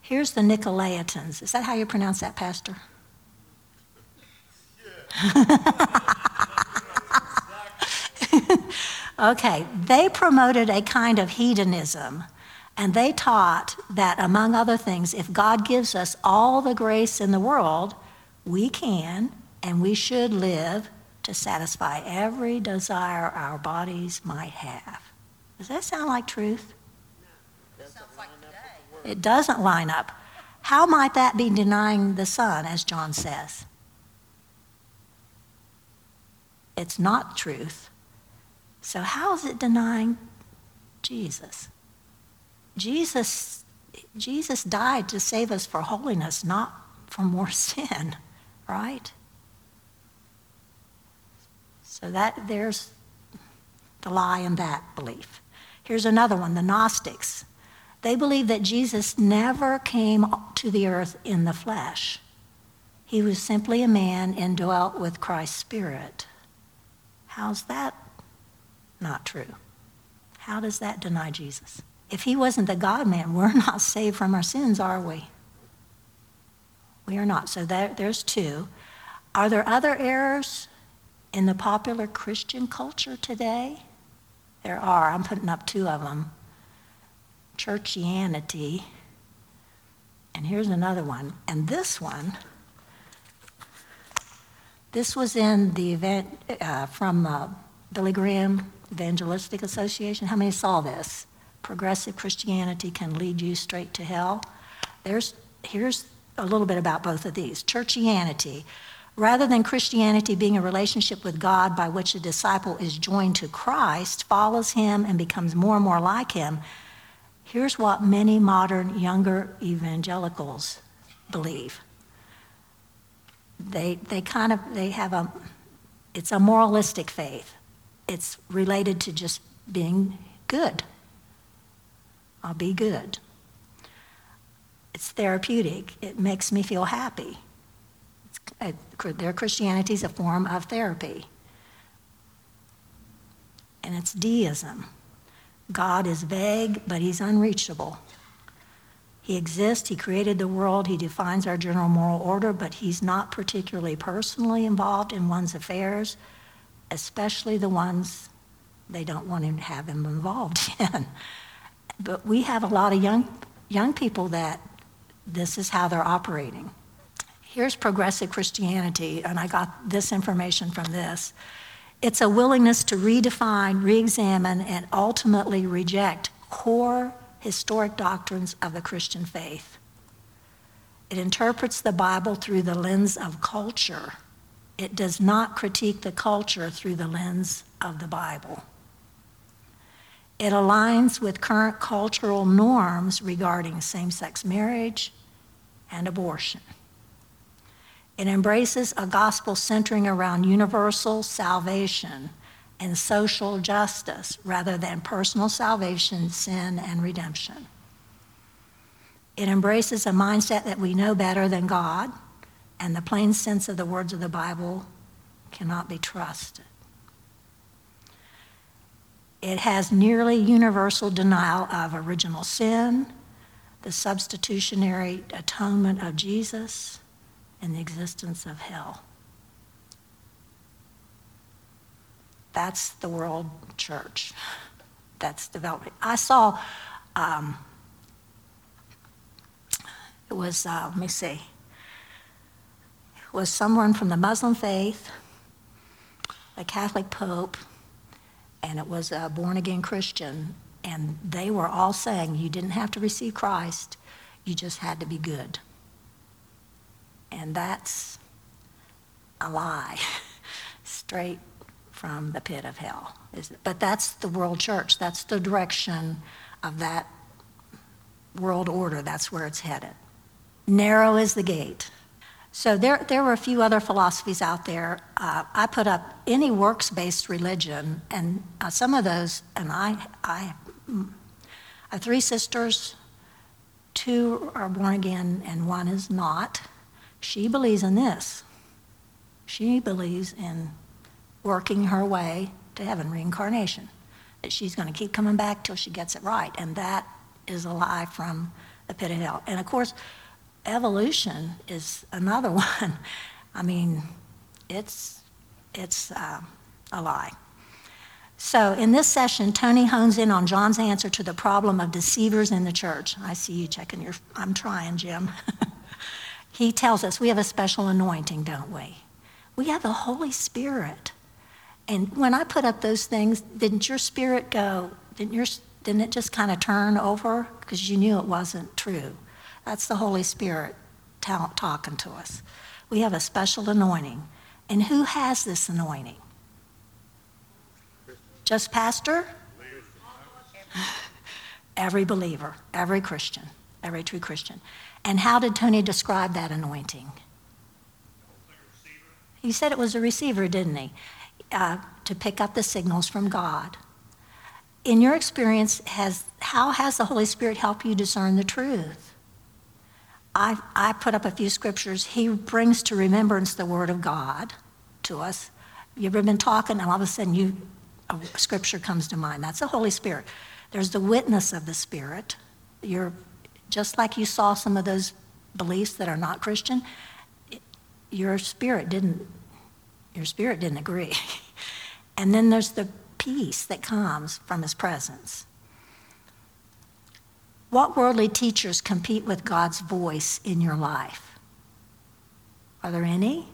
Here's the Nicolaitans. Is that how you pronounce that, Pastor? okay, they promoted a kind of hedonism, and they taught that, among other things, if God gives us all the grace in the world, we can and we should live to satisfy every desire our bodies might have. Does that sound like truth? It doesn't line up. How might that be denying the Son, as John says? It's not truth. So, how is it denying Jesus? Jesus, Jesus died to save us for holiness, not for more sin, right? So that there's the lie in that belief. Here's another one, the Gnostics. They believe that Jesus never came to the earth in the flesh. He was simply a man and dwelt with Christ's Spirit. How's that not true? How does that deny Jesus? If he wasn't the God man, we're not saved from our sins, are we? We are not. So there, there's two. Are there other errors in the popular Christian culture today? There are. I'm putting up two of them churchianity. And here's another one. And this one, this was in the event uh, from uh, Billy Graham Evangelistic Association. How many saw this? Progressive Christianity can lead you straight to hell. There's, here's a little bit about both of these. Churchianity. Rather than Christianity being a relationship with God by which a disciple is joined to Christ, follows him, and becomes more and more like him, here's what many modern younger evangelicals believe. They, they kind of they have a it's a moralistic faith. It's related to just being good. I'll be good. It's therapeutic. It makes me feel happy. Uh, their Christianity is a form of therapy. And it's deism. God is vague, but he's unreachable. He exists, he created the world, he defines our general moral order, but he's not particularly personally involved in one's affairs, especially the ones they don't want him to have him involved in. But we have a lot of young, young people that this is how they're operating. Here's progressive Christianity, and I got this information from this. It's a willingness to redefine, re examine, and ultimately reject core historic doctrines of the Christian faith. It interprets the Bible through the lens of culture. It does not critique the culture through the lens of the Bible. It aligns with current cultural norms regarding same sex marriage and abortion. It embraces a gospel centering around universal salvation and social justice rather than personal salvation, sin, and redemption. It embraces a mindset that we know better than God, and the plain sense of the words of the Bible cannot be trusted. It has nearly universal denial of original sin, the substitutionary atonement of Jesus, and the existence of hell. That's the world church. That's developing. I saw, um, it was, uh, let me see, was someone from the Muslim faith, a Catholic Pope, and it was a born again Christian. And they were all saying you didn't have to receive Christ, you just had to be good. And that's a lie, straight from the pit of hell. But that's the world church. That's the direction of that world order. That's where it's headed. Narrow is the gate. So there, there were a few other philosophies out there. Uh, I put up any works-based religion, and uh, some of those, and I, I, I have three sisters. Two are born again, and one is not. She believes in this. She believes in working her way to heaven, reincarnation. That she's going to keep coming back till she gets it right. And that is a lie from the pit of hell. And of course, evolution is another one. I mean, it's, it's uh, a lie. So, in this session, Tony hones in on John's answer to the problem of deceivers in the church. I see you checking your, I'm trying, Jim. he tells us we have a special anointing, don't we? We have the Holy Spirit. And when I put up those things, didn't your spirit go, didn't, your, didn't it just kind of turn over? Because you knew it wasn't true. That's the Holy Spirit talking to us. We have a special anointing. And who has this anointing? Just pastor? every believer, every Christian, every true Christian. And how did Tony describe that anointing? He said it was a receiver, didn't he? uh, to pick up the signals from God. In your experience, has, how has the Holy Spirit helped you discern the truth? I, I put up a few scriptures. He brings to remembrance the Word of God to us. You've been talking, and all of a sudden you, a scripture comes to mind. That's the Holy Spirit. There's the witness of the Spirit. You're just like you saw some of those beliefs that are not Christian. Your spirit didn't your spirit didn't agree. and then there's the peace that comes from his presence. What worldly teachers compete with God's voice in your life? Are there any?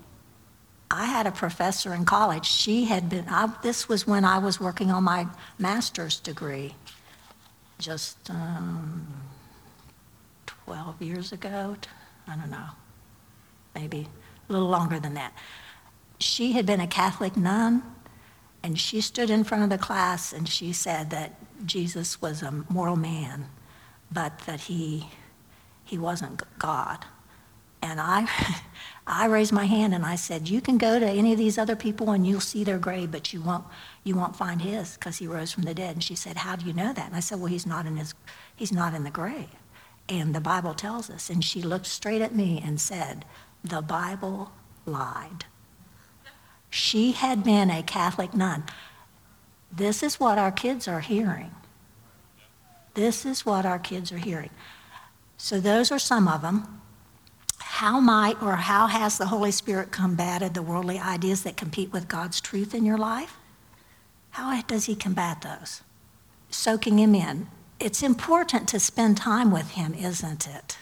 I had a professor in college. She had been, I, this was when I was working on my master's degree, just um, 12 years ago. I don't know, maybe a little longer than that. She had been a Catholic nun, and she stood in front of the class and she said that Jesus was a moral man, but that he, he wasn't God. And I, I raised my hand and I said, "You can go to any of these other people and you'll see their grave, but you won't, you won't find his because he rose from the dead." And she said, "How do you know that?" And I said, "Well, he's not in his, he's not in the grave, and the Bible tells us." And she looked straight at me and said, "The Bible lied." She had been a Catholic nun. This is what our kids are hearing. This is what our kids are hearing. So those are some of them how might or how has the Holy Spirit combated the worldly ideas that compete with God's truth in your life? How does He combat those? Soaking Him in. It's important to spend time with Him, isn't it?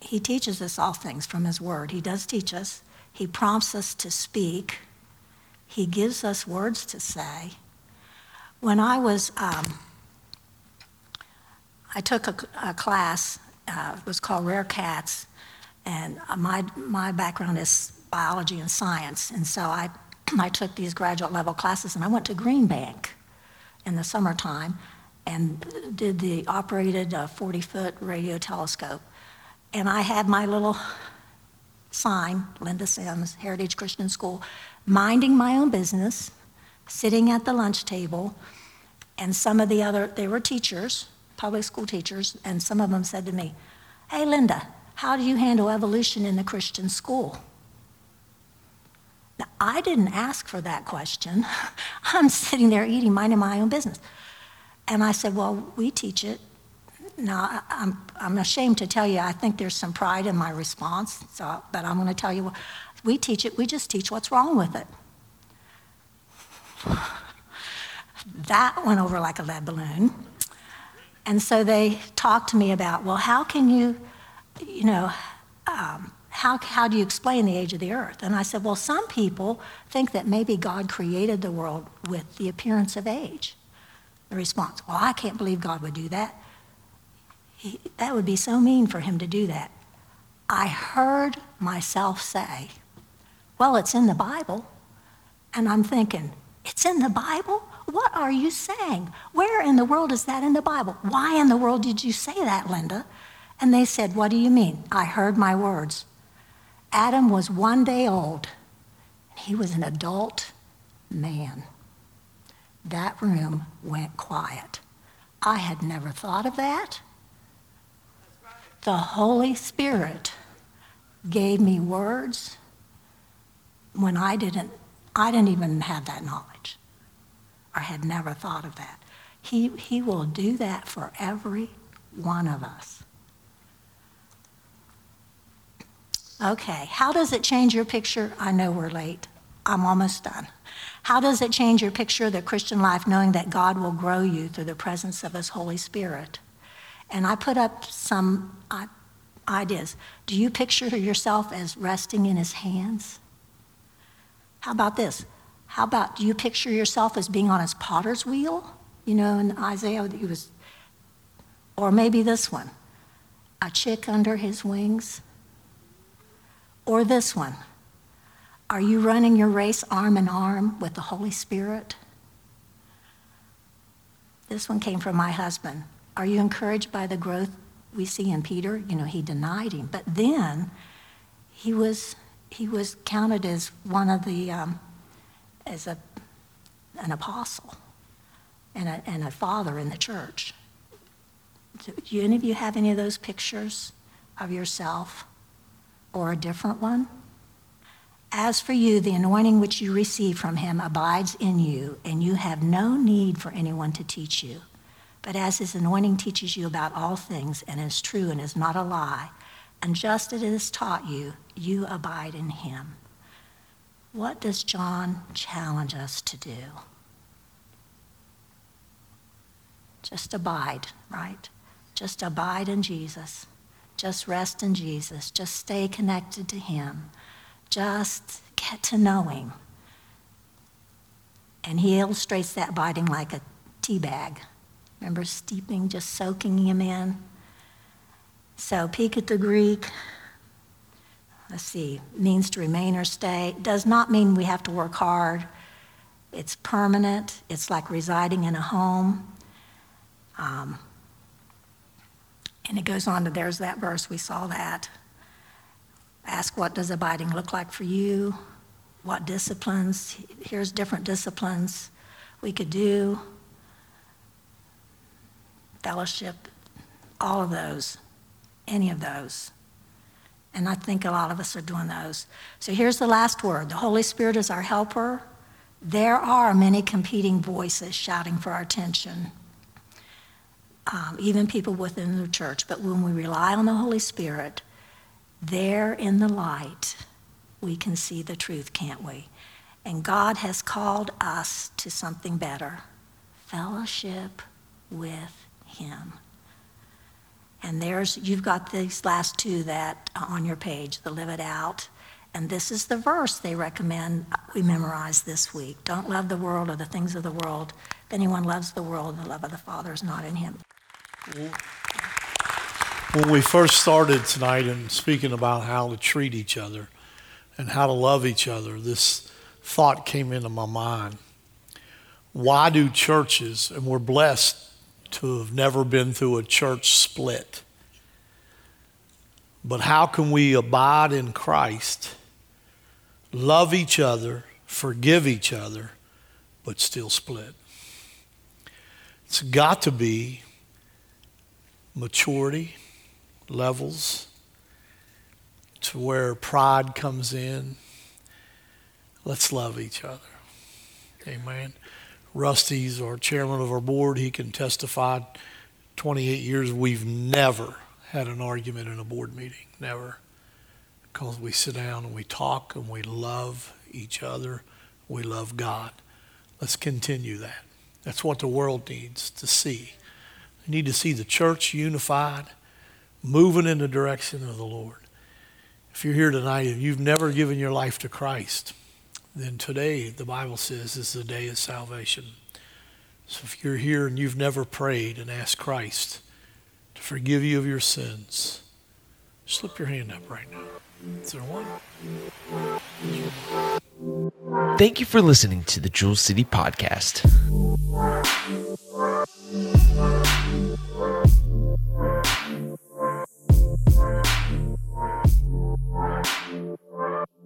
He teaches us all things from His Word. He does teach us. He prompts us to speak. He gives us words to say. When I was, um, I took a, a class, uh, it was called Rare Cats, and my, my background is biology and science. And so I, I took these graduate level classes and I went to Green Bank in the summertime and did the operated 40 uh, foot radio telescope. And I had my little sign, Linda Sims, Heritage Christian School, minding my own business, sitting at the lunch table. And some of the other, they were teachers, public school teachers, and some of them said to me, Hey, Linda, how do you handle evolution in the Christian school? Now, I didn't ask for that question. I'm sitting there eating, minding my own business. And I said, Well, we teach it. Now, I'm, I'm ashamed to tell you, I think there's some pride in my response, so, but I'm going to tell you, we teach it, we just teach what's wrong with it. that went over like a lead balloon. And so they talked to me about, well, how can you you know, um, how, how do you explain the age of the earth? And I said, well, some people think that maybe God created the world with the appearance of age. The response, well, I can't believe God would do that. He, that would be so mean for him to do that. I heard myself say, well, it's in the Bible. And I'm thinking, it's in the Bible? What are you saying? Where in the world is that in the Bible? Why in the world did you say that, Linda? And they said, What do you mean? I heard my words. Adam was one day old, and he was an adult man. That room went quiet. I had never thought of that. The Holy Spirit gave me words when I didn't, I didn't even have that knowledge or had never thought of that. He, he will do that for every one of us. Okay, how does it change your picture? I know we're late. I'm almost done. How does it change your picture of the Christian life knowing that God will grow you through the presence of His Holy Spirit? And I put up some ideas. Do you picture yourself as resting in His hands? How about this? How about do you picture yourself as being on His potter's wheel? You know, in Isaiah, he was, or maybe this one, a chick under His wings. Or this one Are you running your race arm in arm with the Holy Spirit? This one came from my husband. Are you encouraged by the growth we see in Peter? You know, he denied him, but then he was he was counted as one of the um, as a an apostle and a, and a father in the church. Do any of you have any of those pictures of yourself? or a different one? As for you, the anointing which you receive from him abides in you, and you have no need for anyone to teach you. But as his anointing teaches you about all things and is true and is not a lie, and just as it has taught you, you abide in him. What does John challenge us to do? Just abide, right? Just abide in Jesus. Just rest in Jesus. Just stay connected to Him. Just get to know Him. And he illustrates that biting like a tea bag. Remember steeping, just soaking him in? So, peek at the Greek, let's see, means to remain or stay. Does not mean we have to work hard. It's permanent. It's like residing in a home. Um, and it goes on to there's that verse, we saw that. Ask what does abiding look like for you? What disciplines? Here's different disciplines we could do. Fellowship, all of those, any of those. And I think a lot of us are doing those. So here's the last word the Holy Spirit is our helper. There are many competing voices shouting for our attention, um, even people within the church. But when we rely on the Holy Spirit, there in the light, we can see the truth, can't we? And God has called us to something better fellowship with Him. And there's, you've got these last two that uh, on your page, the live it out. And this is the verse they recommend uh, we memorize this week. Don't love the world or the things of the world. If anyone loves the world, the love of the Father is not in him. When we first started tonight and speaking about how to treat each other and how to love each other, this thought came into my mind. Why do churches, and we're blessed to have never been through a church split. But how can we abide in Christ, love each other, forgive each other, but still split? It's got to be maturity levels to where pride comes in. Let's love each other. Amen. Rusty's our chairman of our board. He can testify 28 years we've never had an argument in a board meeting. Never. Because we sit down and we talk and we love each other. We love God. Let's continue that. That's what the world needs to see. They need to see the church unified, moving in the direction of the Lord. If you're here tonight and you've never given your life to Christ, then today, the Bible says, is the day of salvation. So if you're here and you've never prayed and asked Christ to forgive you of your sins, slip your hand up right now. Is there one? Thank you for listening to the Jewel City Podcast. Thank you.